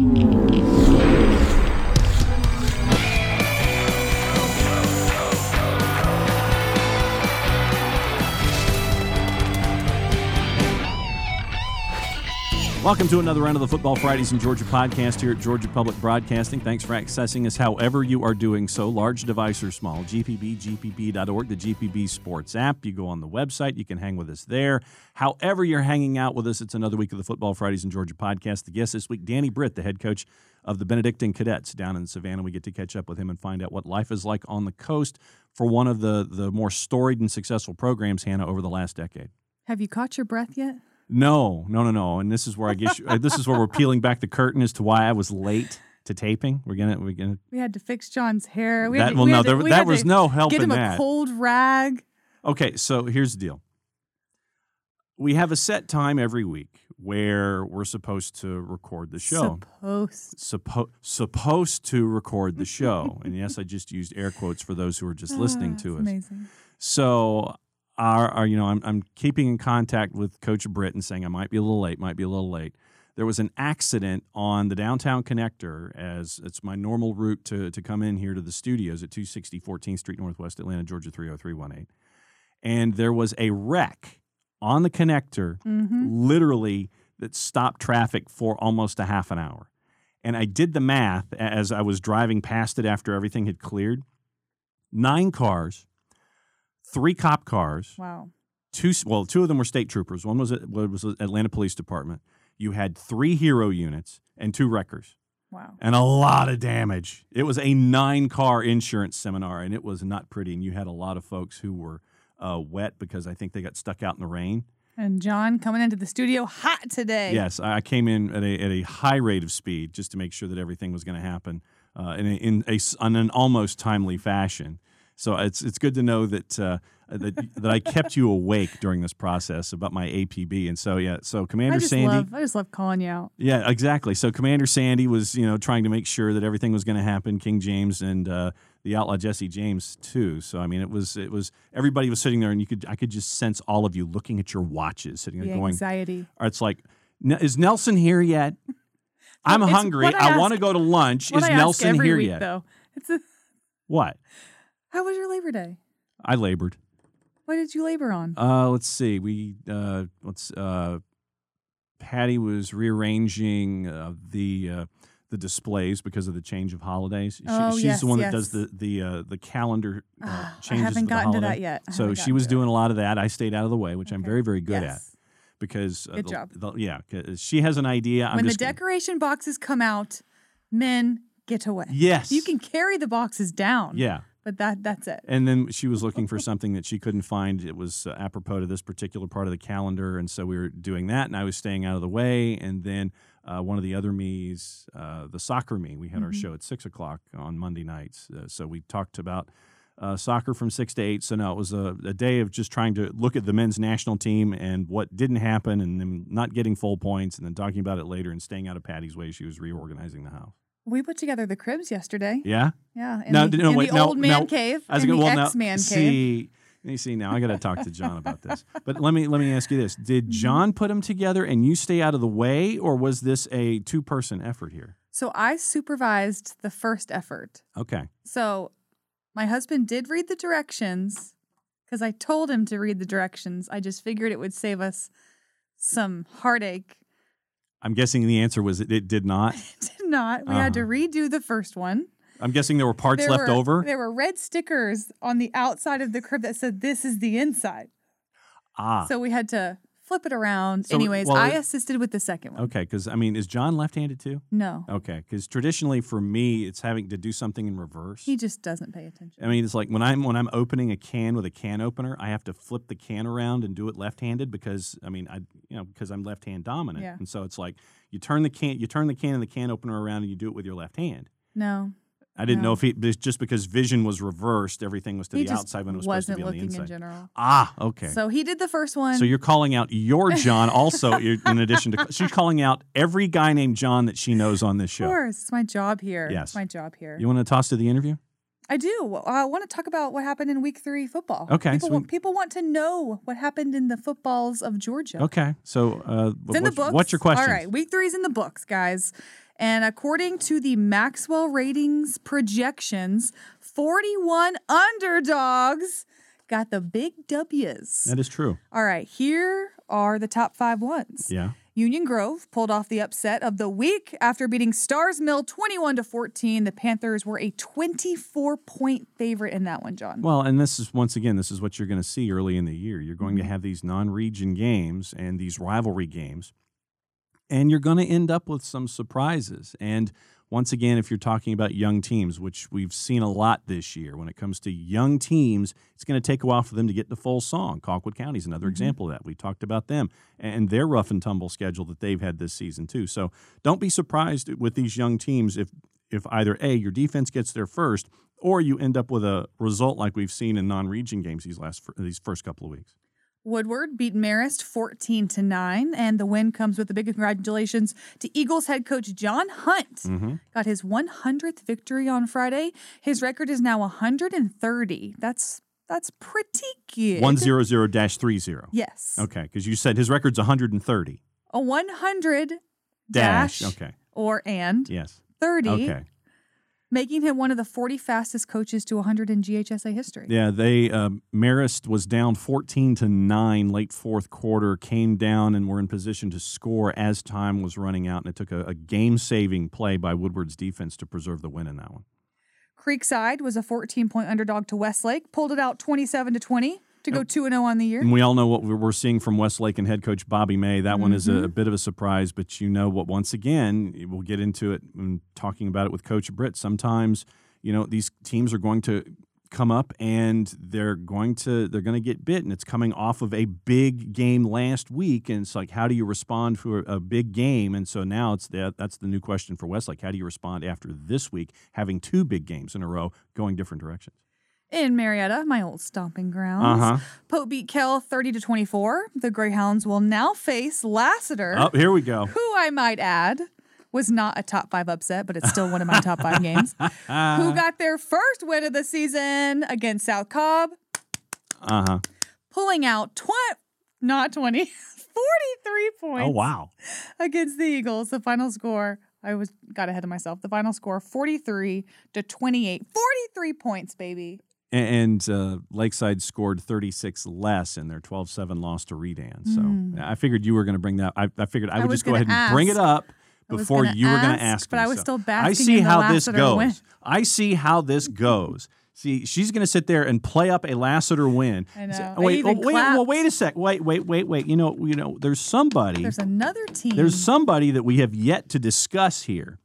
Thank you. Welcome to another round of the Football Fridays in Georgia podcast here at Georgia Public Broadcasting. Thanks for accessing us however you are doing so, large device or small. GPB, GPB.org, the GPB Sports app. You go on the website, you can hang with us there. However, you're hanging out with us, it's another week of the Football Fridays in Georgia podcast. The guest this week, Danny Britt, the head coach of the Benedictine Cadets down in Savannah. We get to catch up with him and find out what life is like on the coast for one of the, the more storied and successful programs, Hannah, over the last decade. Have you caught your breath yet? No, no, no, no. And this is where I guess you, uh, this is where we're peeling back the curtain as to why I was late to taping. We're gonna we're gonna. We had to fix John's hair. We That- had to, well, we no, to- there- we that was no help Get him that. a cold rag. Okay, so here's the deal. We have a set time every week where we're supposed to record the show. Supposed. Suppo- supposed to record the show. and yes, I just used air quotes for those who are just listening Ah, to us. Amazing. So, our, our you know, I'm, I'm keeping in contact with Coach Britt and saying I might be a little late, might be a little late. There was an accident on the downtown connector, as it's my normal route to, to come in here to the studios at 260 14th Street Northwest, Atlanta, Georgia 30318. And there was a wreck on the connector, Mm-hmm. literally, that stopped traffic for almost a half an hour. And I did the math as I was driving past it after everything had cleared. Nine cars, three cop cars, Wow. two well, two of them were state troopers. One was at, was Atlanta Police Department. You had three hero units and two wreckers, Wow. and a lot of damage. It was a nine car insurance seminar, and it was not pretty. And you had a lot of folks who were uh, wet because I think they got stuck out in the rain. And Jon coming into the studio hot today. Yes, I came in at a, at a high rate of speed just to make sure that everything was going to happen uh, in, a, in, a, in an almost timely fashion. So it's it's good to know that uh, that that I kept you awake during this process about my APB. And so yeah, so Commander I just Sandy. love. I just love calling you out. Yeah, exactly. So Commander Sandy was, you know, trying to make sure that everything was going to happen. King James and uh, the outlaw Jesse James too. So I mean, it was it was everybody was sitting there, and you could I could just sense all of you looking at your watches, sitting The there going, anxiety. or it's like, is Nelson here yet? I'm it's hungry. I I, want to go to lunch. Is Nelson here week, yet? Though it's a, What? How was your Labor Day? I labored. What did you labor on? Uh, let's see. We uh, let's uh, Patty was rearranging uh, the uh, the displays because of the change of holidays. She, Oh, she's yes, the one that does the the uh, the calendar uh, Ah, I changes. haven't for the gotten to that yet. So she was to it. doing a lot of that. I stayed out of the way, which I'm very very good at Yes. because uh, Good the- job. the- yeah, she has an idea. I'm when the just gonna- decoration boxes come out, men get away. yes, You can carry the boxes down. yeah. But that that's it. And then she was looking for something that she couldn't find. It was uh, apropos to this particular part of the calendar, and so we were doing that. And I was staying out of the way. And then uh, one of the other me's, uh, the soccer me, we had our Mhm. show at six o'clock on Monday nights. Uh, so we talked about uh, soccer from six to eight. So no, it was a, a day of just trying to look at the men's national team and what didn't happen, and them not getting full points, and then talking about it later and staying out of Patty's way. She was reorganizing the house. We put together the cribs yesterday. Yeah. Yeah. In No, the, no, in wait, the no, old man no. cave. I was in gonna the well now X-Man cave. see. You see now I got to talk to John about this. But let me let me ask you this: Did Mm-hmm. John put them together and you stay out of the way, or was this a two-person effort here? So I supervised the first effort. Okay, So my husband did read the directions because I told him to read the directions. I just figured it would save us some heartache. I'm guessing the answer was it, it did not. It did not. We had to redo the first one. I'm guessing there were parts There left were, over. There were red stickers on the outside of the crib that said, This is the inside. Ah, So we had to flip it around. So, Anyways, well, I it- assisted with the second one. okay. Because I mean, is John left-handed too? No, Okay, because traditionally for me, it's having to do something in reverse. he just doesn't pay attention. I mean, it's like when I'm when I'm opening a can with a can opener, I have to flip the can around and do it left-handed because I mean, I you know because I'm left-hand dominant, Yeah. and so it's like you turn the can you turn the can and the can opener around and you do it with your left hand. No, I didn't know if he just because vision was reversed, everything was to he the outside when it was supposed to be on the looking in general. Ah, okay. So he did the first one. So you're calling out your John also in addition to she's calling out every guy named John that she knows on this show. of course, it's my job here. Yes. It's my job here. You want to toss to the interview? I do. I want to talk about what happened in Week Three football. Okay, People, so we- people want to know what happened in the footballs of Georgia. Okay. So uh, It's in the books. what's your question? All right, Week Three's in the books, guys. And according to the Maxwell ratings projections, 41 underdogs got the big W's. That is true. All right, here are the top five ones. Yeah. Union Grove pulled off the upset of the week after beating Starr's Mill 21 to 14. The Panthers were a 24 point favorite in that one, John. Well, and this is once again, this is what you're going to see early in the year. You're going to Mm-hmm. have these non-region games and these rivalry games, and you're going to end up with some surprises. And once again, if you're talking about young teams, which we've seen a lot this year, when it comes to young teams, it's going to take a while for them to get to full song. Colquitt County is another Mm-hmm. example of that. We talked about them and their rough and tumble schedule that they've had this season too. So don't be surprised with these young teams if if either a your defense gets there first, or you end up with a result like we've seen in non-region games these last these first couple of weeks. Woodward beat Marist 14 to 9, and the win comes with a big congratulations to Eagles head coach John Hunt. Mm-hmm. Got his 100th victory on Friday. His record is now 130. That's that's pretty good. One zero zero dash three zero. Yes. Okay, because you said his record's 130 A 100 dash. dash, Okay. or and Yes. 30, Okay. Making him one of the 40 fastest coaches to 100 in GHSA history. Yeah, they um, Marist was down 14 to 9 late fourth quarter, came down and were in position to score as time was running out and it took a, a game-saving play by Woodward's defense to preserve the win in that one. Creekside was a 14 point underdog to Westlake, pulled it out 27 to 20 to go 2 0 on the year. And we all know what we're seeing from Westlake and head coach Bobby May. That one is a, mm-hmm. a bit of a surprise, but you know what? Once again, we'll get into it when talking about it with Coach Britt. Sometimes, you know, these teams are going to come up and they're going to they're going to get bit, and it's coming off of a big game last week, and it's like, how do you respond a, a big game? And so now it's that that's the new question for Westlake. How do you respond after this week having two big games in a row going different directions? In Marietta, my old stomping grounds, Uh-huh. Pope beat Kell 30 to 24. The Greyhounds will now face Lassiter, Oh, here we go. who I might add was not a top five upset, but it's still one of my top five games. Who got their first win of the season against South Cobb, Uh huh. pulling out 20, not 20, 43 points. Oh wow. against the Eagles. The final score, I was got ahead of myself. The final score 43 to 28. 43 points, baby. And uh, Lakeside scored 36 less in their 12 7 loss to Redan. So I figured you were going to bring that. I, I figured I. I would just go ahead and bring it up before you were going to ask, ask. but me. I was So still I basking see in the how this goes. win. I see how this goes. See, she's going to sit there and play up a Lassiter win. I know. Say- oh, wait, oh, wait, well, wait a sec. Wait, wait, wait, wait. You know, you know, there's somebody. There's another team. There's somebody that we have yet to discuss here.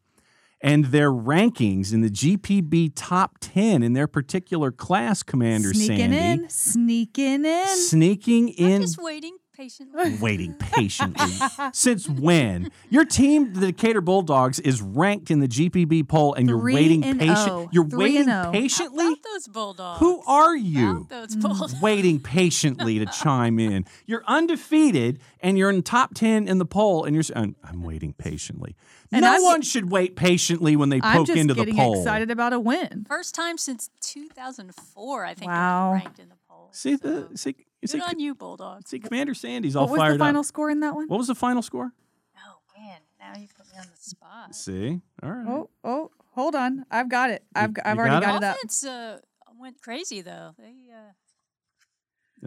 And their rankings in the GPB top 10 in their particular class, Commander sneaking Sandy, in, sneaking in. sneaking in. I'm in, just waiting patiently. waiting patiently. Since when? Your team, the Decatur Bulldogs, is ranked in the GPB poll, and you're waiting and patient. oh. You're Three waiting and oh. patiently. About those bulldogs. Who are you? About those bulldogs. waiting patiently to chime in. You're undefeated and you're in top 10 in the poll and you're saying, I'm waiting patiently. And no I'm- one should wait patiently when they I'm poke just into the getting poll. excited about a win. First time since 2004, I think. Wow. Wow. Ranked in the poll. See so the see, you see, on you, Bulldogs. see Commander Sandy's all fired up. What was the final up. score in that one? What was the final score? Oh man, now you put me on the spot. See? All right. Oh, oh, hold on. I've got it. I've, You- I've you already got it? got it up. Offense uh, went crazy though. They uh,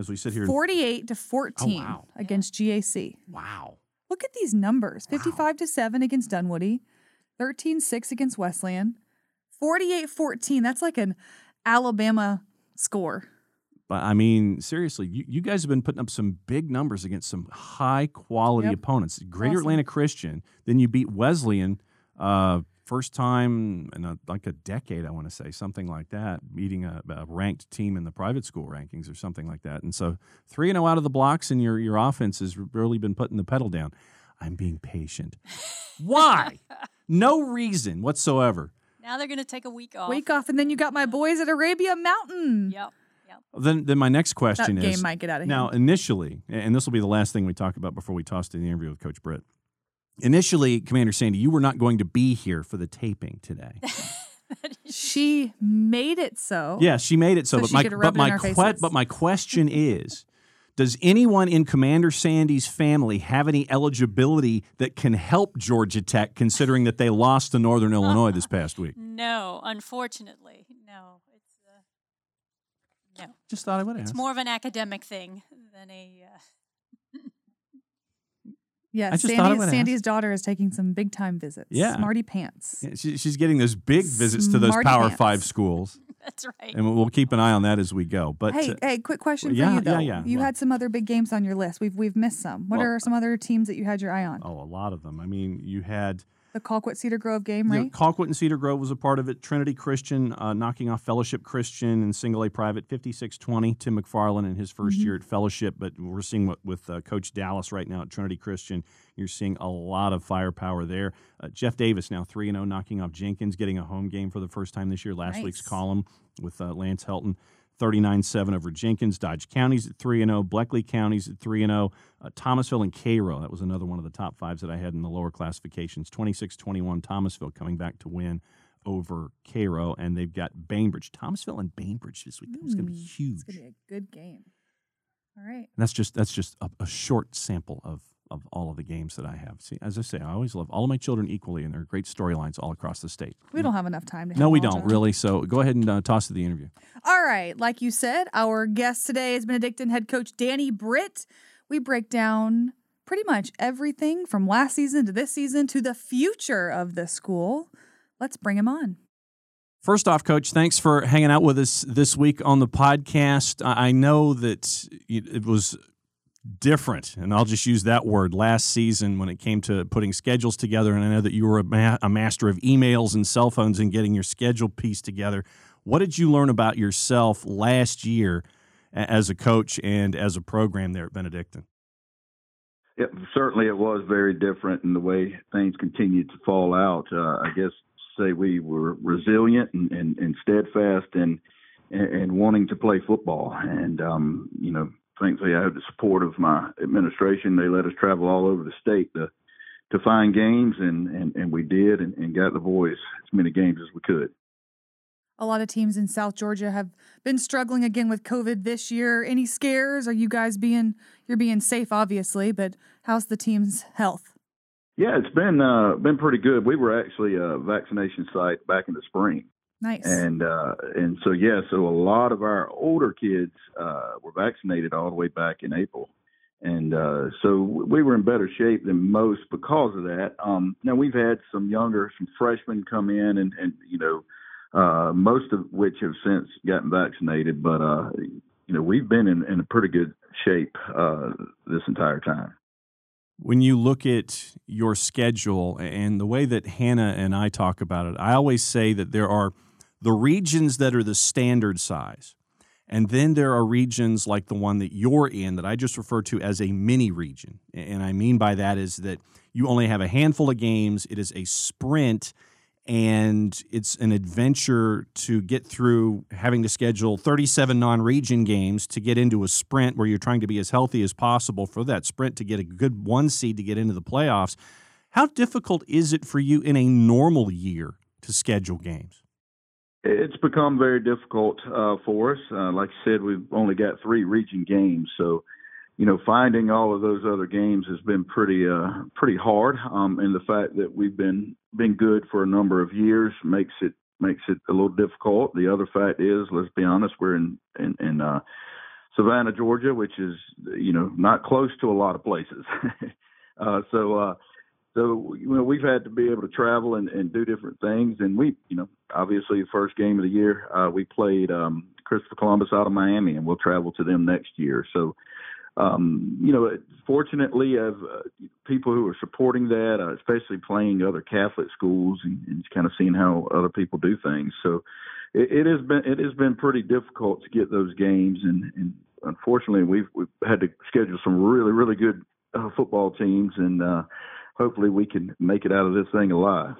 As we sit here. 48 to 14 wow. against GAC. Wow. Look at these numbers 55 to 7 against Dunwoody, 13 6 against Wesleyan, 48 14. That's like an Alabama score. But I mean, seriously, you, you guys have been putting up some big numbers against some high quality Yep. opponents. Greater awesome. Atlanta Christian, then you beat Wesleyan, uh, first time in a, like a decade, I want to say, something like that, beating a, a ranked team in the private school rankings or something like that. And so 3 0 out of the blocks, and your, your offense has really been putting the pedal down. I'm being patient. Why? no reason whatsoever. now they're gonna take a week off. Week off, and then you got my boys at Arabia Mountain. Yep. Yep. Then, then my next That question game is might get out of Now, hand. initially, and this will be the last thing we talk about before we toss to the interview with Coach Britt. Initially, Commander Sandy, you were not going to be here for the taping today. She made it so. yeah, she made it so. So but she my could but it my que- but my question is, Does anyone in Commander Sandy's family have any eligibility that can help Georgia Tech, considering that they lost to Northern Illinois this past week? No, unfortunately, no. It's uh, no. Just thought I would ask. It's more of an academic thing than a. Uh, Yes, I just thought I Sandy, would Sandy's ask. daughter is taking some big time visits. Yeah. Smarty pants. Yeah, she, she's getting those big visits to those Power pants. Five schools, that's right. and we'll- we'll keep an eye on that as we go. But hey, uh, hey, quick question yeah, for you though. yeah, though. yeah. You Well- had some other big games on your list. We've we've missed some. What Well, are some other teams that you had your eye on? oh, a lot of them. I mean, you had The Colquitt Cedar Grove game, right? Colquitt and Cedar Grove was a part of it. Trinity Christian uh, knocking off Fellowship Christian and Single A Private 56-20. Tim McFarland in his 1st Mhm. year at Fellowship, but we're seeing what with uh, Coach Dallas right now at Trinity Christian. You're seeing a lot of firepower there. Uh, Jeff Davis now 3 0 knocking off Jenkins, getting a home game for the first time this year. Last week's column with uh, Lance Helton. 39-7 over Jenkins. Dodge County's at 3 0. Bleckley County's at 3 0. Uh, Thomasville and Cairo, that was another one of the top fives that I had in the lower classifications. 26-21 Thomasville coming back to win over Cairo, and they've got Bainbridge. Thomasville and Bainbridge this week. That was going to be Mm, huge. It's gonna be a good game. All right. And that's just that's just a, a short sample of of all of the games that I have. See, as I say, I always love all of my children equally, and there are great storylines all across the state. We don't have enough time to. No, we don't really. So go ahead and uh, toss to the interview. All right. Like you said, our guest today is Benedictine head coach Danny Britt. We break down pretty much everything from last season to this season to the future of the school. Let's bring him on. First off, Coach, thanks for hanging out with us this week on the podcast. I know that it was different, and I'll just use that word last season when it came to putting schedules together. And I know that you were a, ma- a master of emails and cell phones and getting your schedule piece together. What did you learn about yourself last year as a coach and as a program there at Benedictine? Yeah, certainly it was very different in the way things continued to fall out. Uh, I guess say we were resilient and, and, and steadfast and and wanting to play football. And um, you know, thankfully I had the support of my administration. They let us travel all over the state to to find games, and and, and we did, and, and got the boys as many games as we could. A lot of teams in South Georgia have been struggling again with COVID this year. Any scares? Are you guys being you're being safe, obviously, but how's the team's health? Yeah, it's been uh, been pretty good. We were actually a vaccination site back in the spring. Nice. And uh, and so yeah, so a lot of our older kids uh, were vaccinated all the way back in April, and uh, so we were in better shape than most because of that. Um, now we've had some younger, some freshmen come in, and and you know, uh, most of which have since gotten vaccinated, but uh, you know we've been in, in a pretty good shape uh, this entire time. when you look at your schedule and the way that Hannah and I talk about it, I always say that there are the regions that are the standard size. And then there are regions like the one that you're in that I just refer to as a mini region. And I mean by that is that you only have a handful of games, it is a sprint, and it's an adventure to get through having to schedule 37 non region games to get into a sprint where you're trying to be as healthy as possible for that sprint to get a good one seed to get into the playoffs. How difficult is it for you in a normal year to schedule games? It's become very difficult uh, for us. Uh, like I said, we've only got three region games, so you know finding all of those other games has been pretty uh, pretty hard. Um, and the fact that we've been been good for a number of years makes it makes it a little difficult. The other fact is, let's be honest, we're in in, in uh, Savannah, Georgia, which is you know not close to a lot of places. uh, so. Uh, so you know we've had to be able to travel and, and do different things. And we you know obviously the first game of the year uh, we played um, christopher columbus out of miami and we'll travel to them next year. So um, you know fortunately of uh, people who are supporting that uh, especially playing other catholic schools and, and kind of seeing how other people do things. So it, it has been it has been pretty difficult to get those games. And, and unfortunately we've we've had to schedule some really really good uh, football teams. And uh, hopefully we can make it out of this thing alive.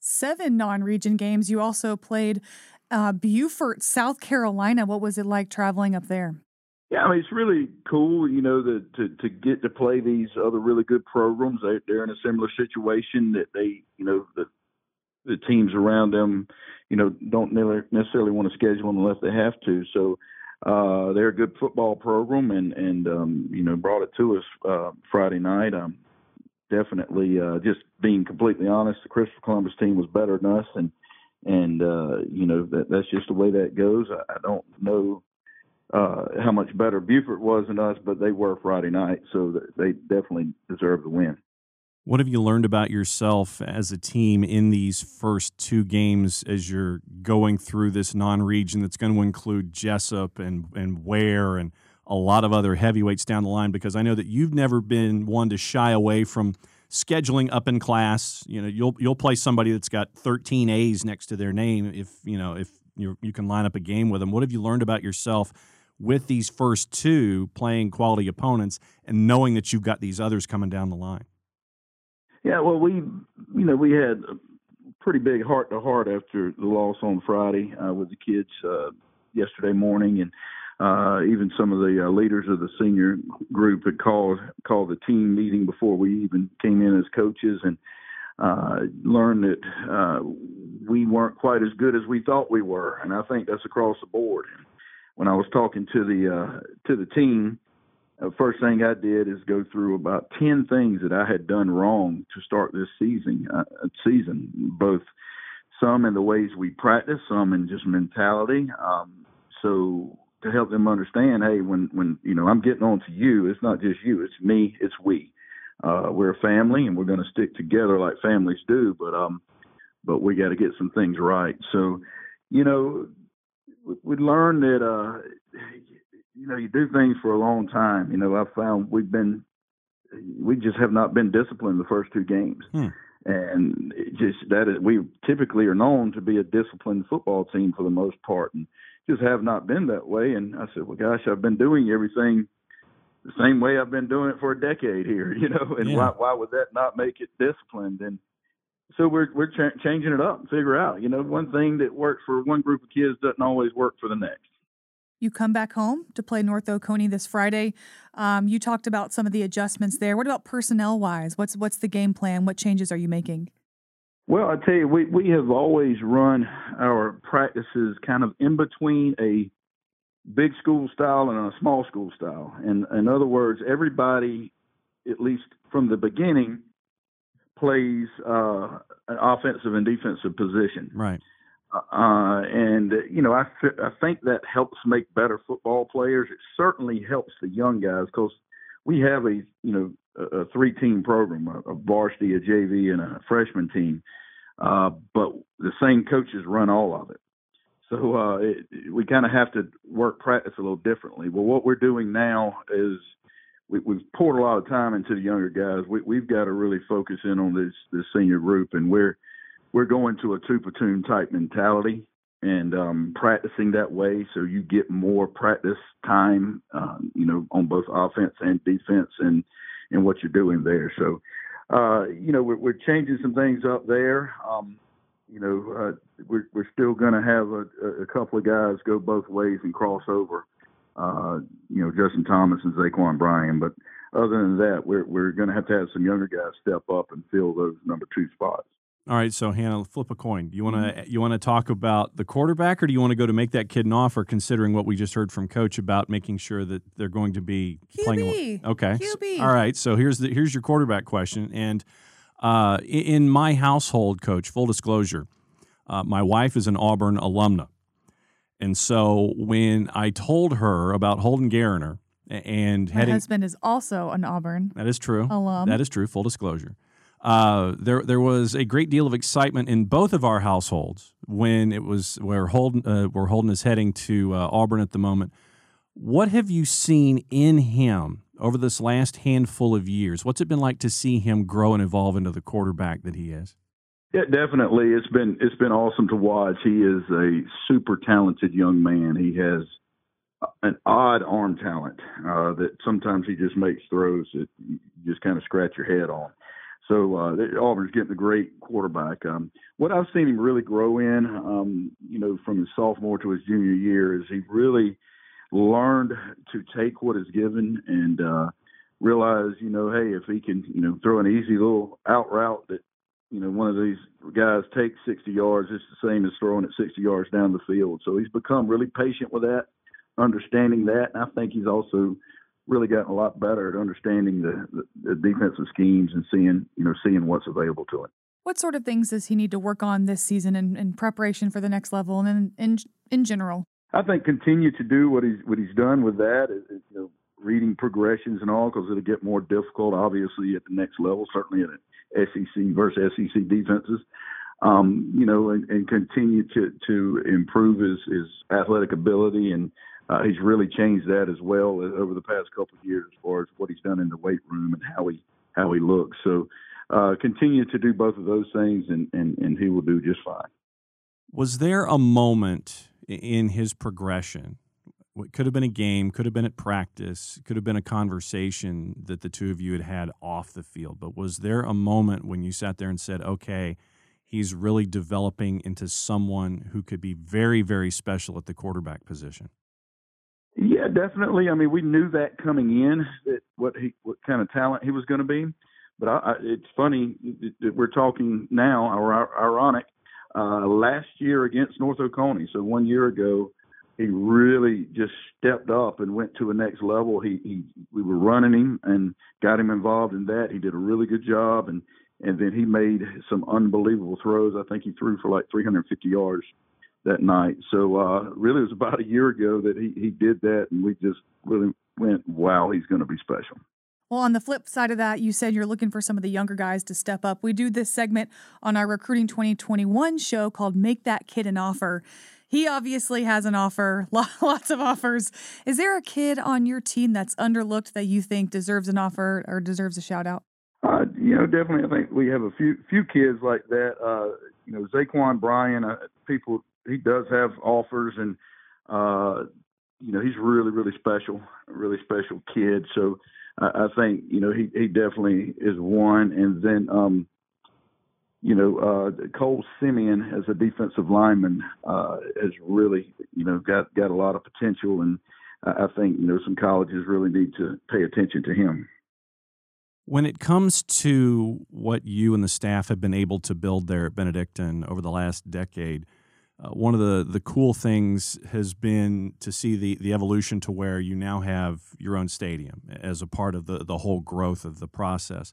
Seven non-region games. You also played uh, Beaufort, South Carolina. What was it like traveling up there? Yeah, I mean it's really cool, you know, the, to to get to play these other really good programs. They, they're in a similar situation that they, you know, the the teams around them, you know, don't necessarily want to schedule them unless they have to. So uh, they're a good football program, and and um, you know brought it to us uh, Friday night. Um, definitely, uh, just being completely honest, the Christopher Columbus team was better than us, and and uh, you know that that's just the way that goes. I, I don't know uh, how much better Beaufort was than us, but they were Friday night, so they definitely deserve the win. What have you learned about yourself as a team in these first two games as you're going through this non-region that's going to include Jesup and and Ware and a lot of other heavyweights down the line? Because I know that you've never been one to shy away from scheduling up in class. You know, you'll you'll play somebody that's got 13 A's next to their name if you know if you you can line up a game with them. What have you learned about yourself with these first two playing quality opponents and knowing that you've got these others coming down the line? Yeah, well, we, you know, we had a pretty big heart to heart after the loss on Friday uh, with the kids uh, yesterday morning, and uh, even some of the uh, leaders of the senior group had called called the team meeting before we even came in as coaches, and uh, learned that uh, we weren't quite as good as we thought we were, and I think that's across the board. When I was talking to the uh, to the team the first thing I did is go through about ten things that I had done wrong to start this season. Uh, season, both some in the ways we practice, some in just mentality. Um, so to help them understand, hey, when when you know I'm getting on to you, it's not just you, it's me, it's we. Uh, we're a family, and we're going to stick together like families do. But um, but we got to get some things right. So, you know, we, we learned that uh, you know, you do things for a long time. You know, I've found we've been, we just have not been disciplined the first two games. Hmm. And just that is, we typically are known to be a disciplined football team for the most part, and just have not been that way. And I said, well, gosh, I've been doing everything the same way I've been doing it for a decade here, you know, and yeah. why, why would that not make it disciplined? And so we're we're ch- changing it up and figure out, you know, one thing that works for one group of kids doesn't always work for the next you come back home to play North Oconee this Friday. Um, you talked about some of the adjustments there. What about personnel wise? What's what's the game plan? What changes are you making? Well, I tell you, we we have always run our practices kind of in between a big school style and a small school style. And in other words, everybody, at least from the beginning, plays uh, an offensive and defensive position. Right. Uh, and you know, I I think that helps make better football players. It certainly helps the young guys because we have a you know three team program, a, a, varsity, a JV, and a freshman team. Uh, but the same coaches run all of it. So uh, it, we kind of have to work practice a little differently. Well, what we're doing now is we, have poured a lot of time into the younger guys. We, we've got to really focus in on this this senior group, and we're we're going to a two platoon type mentality and um, practicing that way so you get more practice time, uh, you know, on both offense and defense and, and what you're doing there. So, uh, you know, we're, we're, changing some things up there. Um, you know, uh, we're, we're still going to have a, a, couple of guys go both ways and cross over. Uh, you know, Justin Thomas and Zaquan Bryan, but other than that, we're we're going to have to have some younger guys step up and fill those number two spots. All right, so Hannah, flip a coin. Do you want to mm-hmm. you want to talk about the quarterback, or do you want to go to make that kid an offer? Considering what we just heard from Coach about making sure that they're going to be QB. playing. Okay. QB. All right. So here's the here's your quarterback question. And uh, in my household, Coach, full disclosure, uh, my wife is an Auburn alumna, and so when I told her about Holden Geriner and my heading, husband is also an Auburn. That is true. Alum. That is true. Full disclosure. Uh, there there was a great deal of excitement in both of our households when it was where Holden uh, where Holden is heading to uh, Auburn at the moment. What have you seen in him over this last handful of years? What's it been like to see him grow and evolve into the quarterback that he is? Yeah, definitely. It's been it's been awesome to watch. He is a super talented young man. He has an odd arm talent uh, that sometimes he just makes throws that you just kind of scratch your head on. So uh, Auburn's getting a great quarterback. Um, what I've seen him really grow in, um, you know, from his sophomore to his junior year, is he really learned to take what is given and uh, realize, you know, hey, if he can, you know, throw an easy little out route that, you know, one of these guys takes 60 yards, it's the same as throwing it 60 yards down the field. So he's become really patient with that. understanding that. And I think he's also really gotten a lot better at understanding the, the, the defensive schemes and seeing you know seeing what's available to him. What sort of things does he need to work on this season in, in preparation for the next level and in, in in general? I think continue to do what he's what he's done with that. You know, reading progressions and all, because it'll get more difficult, obviously, at the next level. Certainly at SEC versus SEC defenses. Um, you know, and, and, continue to to improve his his athletic ability, and uh, he's really changed that as well over the past couple of years, as far as what he's done in the weight room and how he how he looks. So. Uh, continue to do both of those things, and, and, and he will do just fine. Was there a moment in his progression. It could have been a game, could have been at practice, could have been a conversation that the two of you had had off the field. But was there a moment when you sat there and said, okay, he's really developing into someone who could be very, very special at the quarterback position? Yeah, definitely. I mean, we knew that coming in that what he what kind of talent he was going to be. But I, I, it's funny that we're talking now, or ironic uh, last year against North Oconee. So one year ago, he really just stepped up and went to a next level. He, he we were running him and got him involved in that. He did a really good job, and and then he made some unbelievable throws. I think he threw for like 350 yards that night. So uh, really, it was about a year ago that he he did that, and we just really went, wow, he's going to be special. Well, on the flip side of that, you said you're looking for some of the younger guys to step up. We do this segment on our Recruiting 2021 show called Make That Kid an Offer. He obviously has an offer, lots of offers. Is there a kid on your team that's underlooked that you think deserves an offer or deserves a shout out? Uh, you know, definitely. I think we have a few few kids like that. Uh, you know, Zaquan Bryan. Uh, people, he does have offers, and uh, you know, he's really, really special, really special kid. So I, I think you know he he definitely is one, and then um, you know uh, Cole Simeon as a defensive lineman uh, has really you know got got a lot of potential, and I think you know some colleges really need to pay attention to him. When it comes to what you and the staff have been able to build there at Benedictine over the last decade, uh, one of the, the cool things has been to see the, the evolution to where you now have your own stadium as a part of the, the whole growth of the process.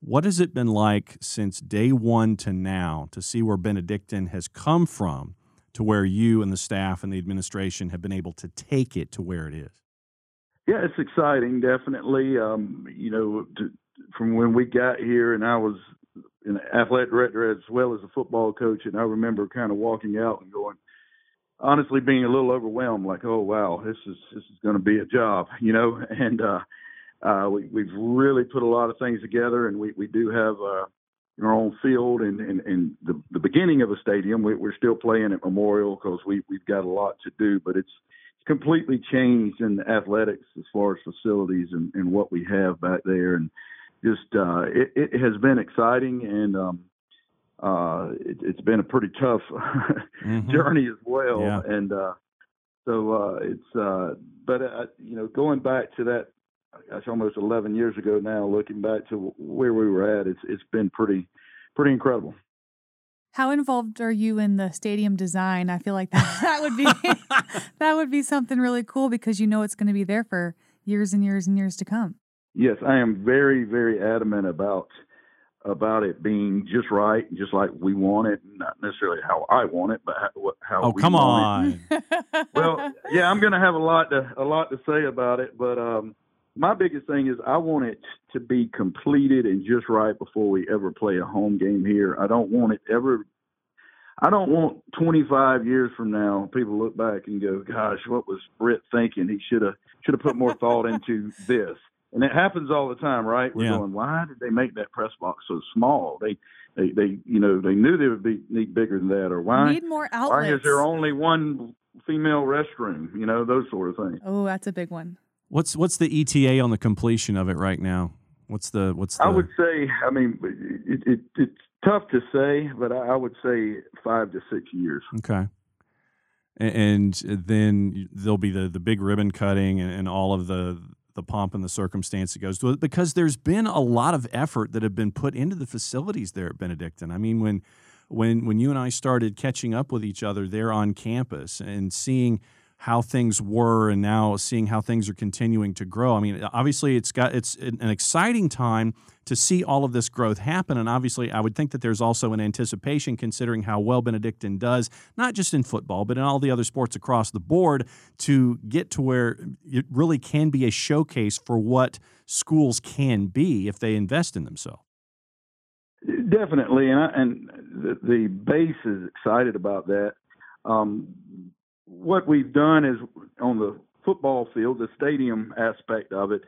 What has it been like since day one to now to see where Benedictine has come from to where you and the staff and the administration have been able to take it to where it is? Yeah, it's exciting, definitely. Um, you know, to, from when we got here and I was an athletic director as well as a football coach, and I remember kind of walking out and going, honestly, being a little overwhelmed, like, oh wow, this is this is going to be a job, you know. And uh, uh, we, we've really put a lot of things together, and we we do have uh, our own field and and, and the the beginning of a stadium. We, we're still playing at Memorial because we we've got a lot to do, but it's completely changed in athletics as far as facilities and, and what we have back there and just uh, it, it has been exciting and um, uh, it, has been a pretty tough mm-hmm. journey as well. Yeah. And uh, so uh, it's uh, but uh, you know going back to that, gosh, almost 11 years ago now. Looking back to where we were at, it's it's been pretty pretty incredible. How involved are you in the stadium design? I feel like that, that would be that would be something really cool because you know it's going to be there for years and years and years to come yes, I am very, very adamant about about it being just right, just like we want it, not necessarily how I want it, but how, how oh, come on. well, yeah, I'm going to have a lot to a lot to say about it, but um, my biggest thing is I want it to be completed and just right before we ever play a home game here. I don't want it ever. I don't want 25 years from now people look back and go, "Gosh, what was Britt thinking? He should have should have put more thought into this." And it happens all the time, right? We're yeah. going, why did they make that press box so small? They, they, they, you know, they knew they would be need bigger than that, or why need more outlets? Why is there only one female restroom? You know, those sort of things. Oh, that's a big one. What's what's the ETA on the completion of it right now? What's the what's the? I would say, I mean, it, it it's tough to say, but I, I would say five to six years. Okay and then there'll be the the big ribbon cutting and, and all of the the pomp and the circumstance that goes to it because there's been a lot of effort that have been put into the facilities there at Benedictine. I mean, when when when you and I started catching up with each other there on campus and seeing how things were and now seeing how things are continuing to grow. I mean, obviously it's got it's an exciting time to see all of this growth happen and obviously I would think that there's also an anticipation considering how well Benedictine does, not just in football, but in all the other sports across the board to get to where it really can be a showcase for what schools can be if they invest in themselves. Definitely, and, I, and the, the base is excited about that. Um, what we've done is on the football field, the stadium aspect of it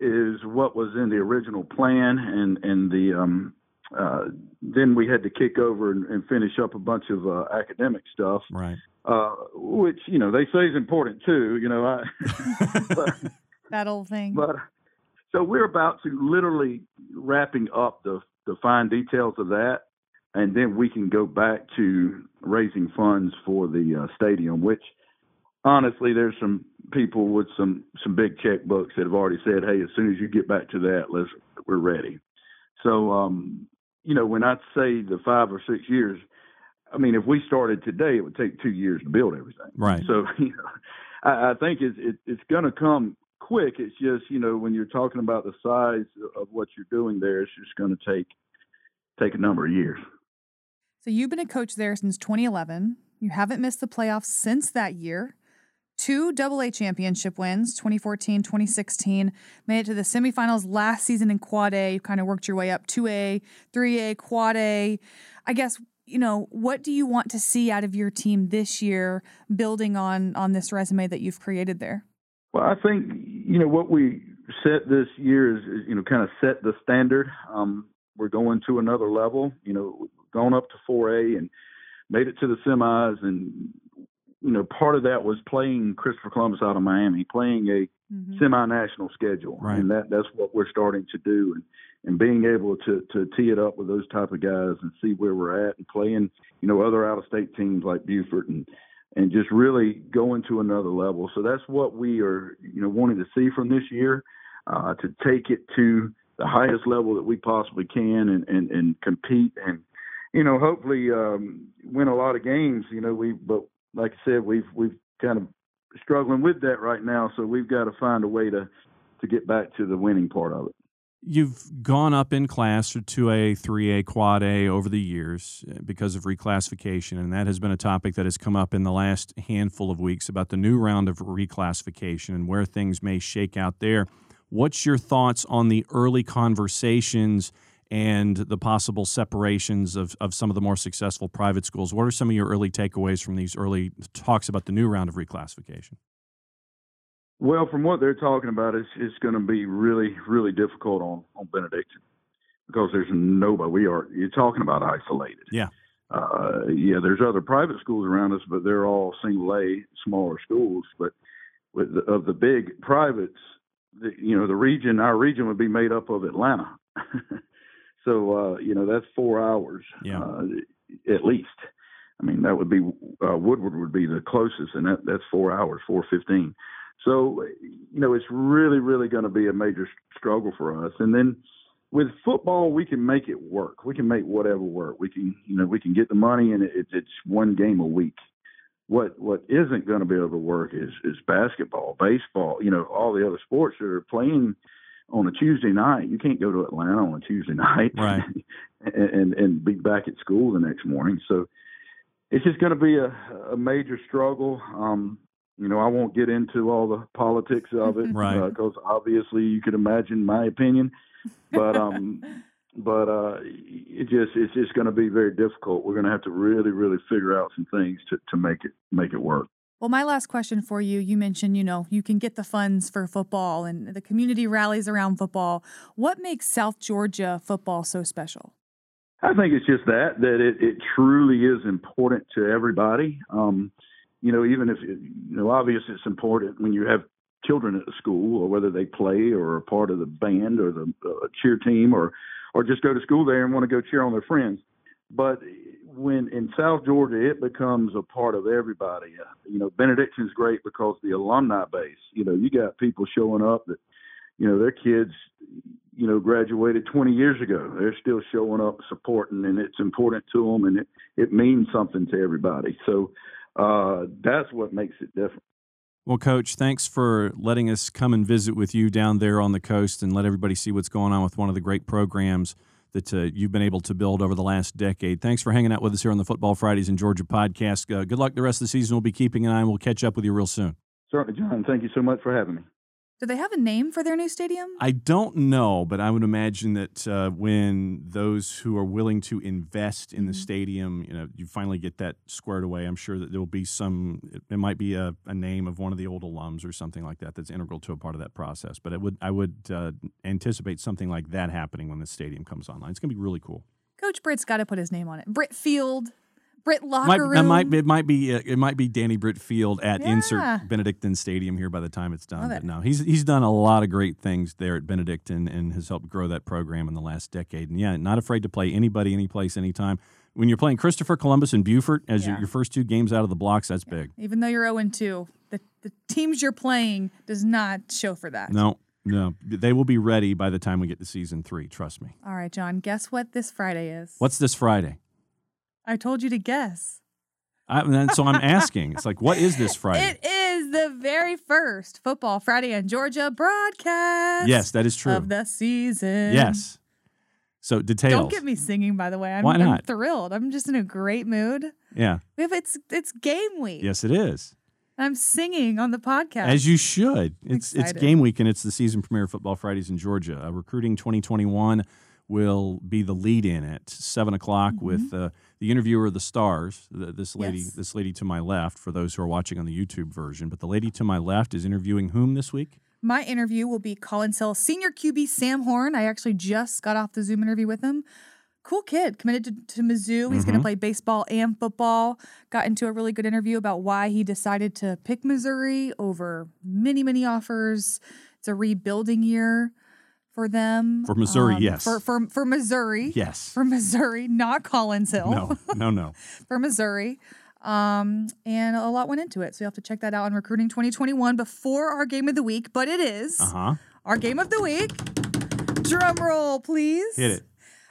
is what was in the original plan, and and the um, uh, then we had to kick over and, and finish up a bunch of uh, academic stuff, right? Uh, which you know they say is important too. You know, I, but, that old thing. But so we're about to literally wrapping up the the fine details of that, and then we can go back to raising funds for the uh, stadium. Which, honestly, there's some people with some some big checkbooks that have already said, "Hey, as soon as you get back to that, let's we're ready." So, um, you know, when I say the five or six years, I mean if we started today, it would take two years to build everything. Right. So, you know, I, I think it's it, it's going to come quick. It's just you know when you're talking about the size of what you're doing there, it's just going to take take a number of years. So you've been a coach there since 2011. You haven't missed the playoffs since that year. Two AA championship wins, 2014, 2016. Made it to the semifinals last season in Quad A. You kind of worked your way up 2A, 3A, Quad A. I guess you know what do you want to see out of your team this year building on on this resume that you've created there well, I think you know what we set this year is, is you know kind of set the standard. Um, we're going to another level. You know, going up to 4A and made it to the semis, and you know part of that was playing Christopher Columbus out of Miami, playing a mm-hmm. semi-national schedule, right. and that that's what we're starting to do, and and being able to to tee it up with those type of guys and see where we're at, and playing you know other out-of-state teams like Beaufort and and just really going to another level. So that's what we are, you know, wanting to see from this year, uh, to take it to the highest level that we possibly can and, and, and compete and, you know, hopefully um, win a lot of games. You know, we, but like I said, we've we've kind of struggling with that right now. So we've got to find a way to to get back to the winning part of it you've gone up in class to 2A, 3A, Quad A over the years uh, because of reclassification, and that has been a topic that has come up in the last handful of weeks about the new round of reclassification and where things may shake out there. What's your thoughts on the early conversations and the possible separations of, of some of the more successful private schools? What are some of your early takeaways from these early talks about the new round of reclassification? Well, from what they're talking about, it's it's going to be really really difficult on on Benedictine because there's nobody. We are you're talking about isolated. Yeah. Uh, yeah, there's other private schools around us, but they're all single A, smaller schools. But with the, of the big privates, the, you know, the region, our region would be made up of Atlanta. so uh, you know, that's four hours yeah. uh, at least. I mean, that would be uh, Woodward would be the closest, and that that's four hours, four fifteen. So, you know, it's really, really going to be a major struggle for us. And then with football, we can make it work. We can make whatever work. We can, you know, we can get the money, and it's it's one game a week. What what isn't going to be able to work is is basketball, baseball. You know, all the other sports that are playing on a Tuesday night. You can't go to Atlanta on a Tuesday night, right? and, and and be back at school the next morning. So it's just going to be a, a major struggle. Um, you know, I won't get into all the politics of it, right? Because uh, obviously, you could imagine my opinion, but um, but uh, it just it's just going to be very difficult. We're going to have to really, really figure out some things to to make it make it work. Well, my last question for you you mentioned, you know, you can get the funds for football and the community rallies around football. What makes South Georgia football so special? I think it's just that, that it, it truly is important to everybody. Um, you know, even if you know, obviously it's important when you have children at the school, or whether they play or are part of the band or the uh, cheer team, or or just go to school there and want to go cheer on their friends. But when in South Georgia, it becomes a part of everybody. Uh, you know, Benedictine's great because the alumni base. You know, you got people showing up that, you know, their kids, you know, graduated 20 years ago. They're still showing up, supporting, and it's important to them, and it it means something to everybody. So uh, that's what makes it different. Well, Coach, thanks for letting us come and visit with you down there on the coast and let everybody see what's going on with one of the great programs that uh, you've been able to build over the last decade. Thanks for hanging out with us here on the Football Fridays in Georgia podcast. Uh, good luck the rest of the season. We'll be keeping an eye and we'll catch up with you real soon. Certainly, Jon. Thank you so much for having me. Do they have a name for their new stadium? I don't know, but I would imagine that uh, when those who are willing to invest in the Mhm. stadium, you know, you finally get that squared away. I'm sure that there will be some. It, it might be a, a name of one of the old alums or something like that that's integral to a part of that process. But it would, I would uh, anticipate something like that happening when the stadium comes online. It's going to be really cool. Coach Britt's got to put his name on it. Britt Field, Britt Locker Might, Room. that might it might be uh, it might be Danny Britt Field at Yeah. insert Benedictine Stadium here by the time it's done. But it. no, he's he's done a lot of great things there at Benedictine and has helped grow that program in the last decade. And yeah, not afraid to play anybody, any place, anytime. When you're playing Christopher Columbus and Beaufort as your, Yeah. your first two games out of the blocks, that's big. Even though you're 0 2, the, the teams you're playing does not show for that. No, no, they will be ready by the time we get to season three. Trust me. All right, Jon, guess what this Friday is? What's this Friday? I told you to guess. I, so I'm asking. It's like, what is this Friday? It is the very first Football Friday in Georgia broadcast. yes, that is true. Of the season. Yes. So details. Don't get me singing, by the way. I'm, Why I'm not? thrilled. I'm just in a great mood. Yeah. We have it's it's game week. Yes, it is. I'm singing on the podcast. As you should. It's it's game week and it's the season premiere of Football Fridays in Georgia. Uh, recruiting 2021 will be the lead in at seven o'clock with uh, the interviewer of the stars. th- This lady, Mm-hmm. Yes. this lady to my left, for those who are watching on the YouTube version. But the lady to my left is interviewing whom this week? My interview will be Collins Hill senior QB Sam Horn. I actually just got off the Zoom interview with him. Cool kid, committed to, to Mizzou. He's going to play baseball and football. Got into a really good interview about why he decided to pick Missouri over many, many offers. It's a rebuilding year for them. Um, For Missouri, yes. For, for, for Missouri. Yes. For Missouri, not Collins Hill. No, no, no. for Missouri. Um, and a lot went into it. So you have to check that out on recruiting 2021 before our game of the week. But it is Uh huh. our game of the week. Drum roll, please. Hit it.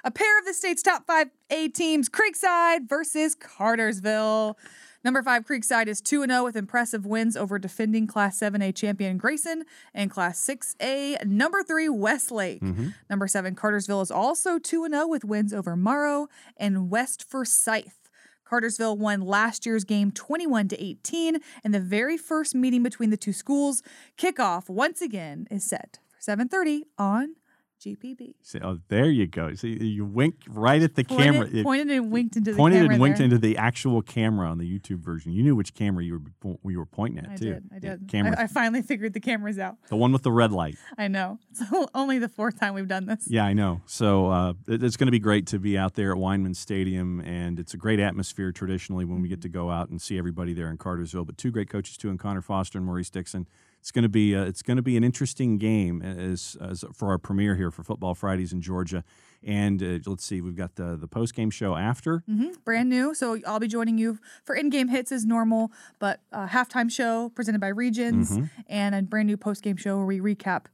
A pair of the state's top five A teams, Creekside versus Cartersville. Number five, Creekside is 2 0 with impressive wins over defending Class 7A champion Grayson and Class 6A number three, Westlake. Mm-hmm. Number seven, Cartersville is also 2 0 with wins over Morrow and West Forsyth. Cartersville won last year's game 21 to 18, and the very first meeting between the two schools, kickoff once again is set for 7:30 on GPB. See, oh, there you go. See, you winked right at the Pointed, camera. It pointed and winked into the pointed and winked there. into the actual camera on the YouTube version. You knew which camera you were you were pointing at I too. did. I did. camera, I, I finally figured the cameras out. the one with the red light. I know. It's only the fourth time we've done this. Yeah, I know. So uh, it- it's going to be great to be out there at Weinman Stadium, and it's a great atmosphere traditionally when we get to go out and see everybody there in Cartersville. But two great coaches too, in Connor Foster and Maurice Dixon. It's going to be uh, it's going to be an interesting game as, as for our premiere here for Football Fridays in Georgia. And uh, let's see, we've got the the post game show after. hmm Brand new. So I'll be joining you for in-game hits as normal, but a halftime show presented by Regions Mhm. and a brand new post-game show where we recap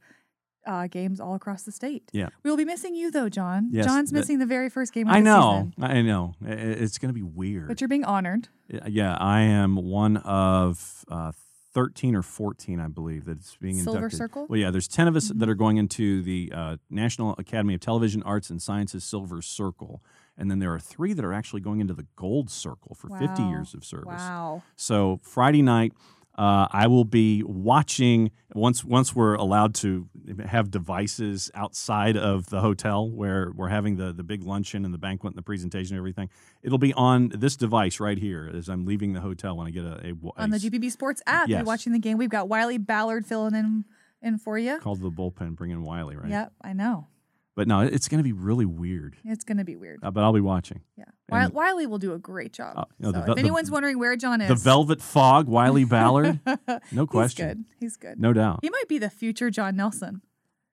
uh, games all across the state. Yeah. We will be missing you though, Jon. Yes, Jon's missing the very first game of I the know. I know. It's going to be weird. But you're being honored. Yeah, I am one of uh, 13 or 14, I believe, that's being Silver inducted. Circle? Well, yeah, there's 10 of us Mhm. that are going into the uh, National Academy of Television Arts and Sciences Silver Circle. And then there are three that are actually going into the Gold Circle for 50 years of service. Wow. So Friday night, uh, I will be watching once once we're allowed to have devices outside of the hotel where we're having the the big luncheon and the banquet and the presentation and everything. It'll be on this device right here as I'm leaving the hotel when I get a, a, On the GPB Sports app, Yes. you're watching the game. We've got Wiley Ballard filling in in for you. called the bullpen, bring in Wiley, right? Yep, I know. But no, it's going to be really weird. It's going to be weird. Uh, but I'll be watching. Yeah. and- Wiley will do a great job. Uh, you know, So the if the- anyone's wondering where Jon is, The Velvet Fog, Wiley Ballard, no question. he's good. He's good. no doubt. He might be the future Jon Nelson.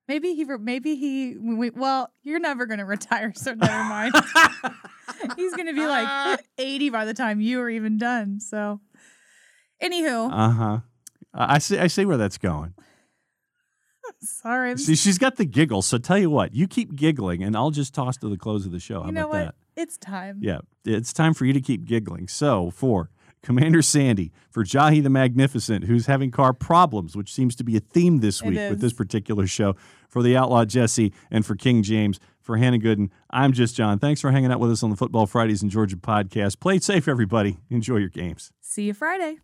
Maybe he. Maybe he. we- Well, you're never going to retire, so never mind. He's going to be like 80 by the time you are even done. So, anywho, Uh huh. I see. I see where that's going. sorry. See, she's got the giggle. So tell you what, you keep giggling, and I'll just toss to the close of the show. How you know about what? that? It's time. Yeah, it's time for you to keep giggling. So for Commander Sandy, for Jahi the Magnificent, who's having car problems, which seems to be a theme this week with this particular show, for the Outlaw Jesse, and for King James. For Hannah Gooden, I'm just Jon. Thanks for hanging out with us on the Football Fridays in Georgia podcast. Play it safe, everybody. Enjoy your games. See you Friday.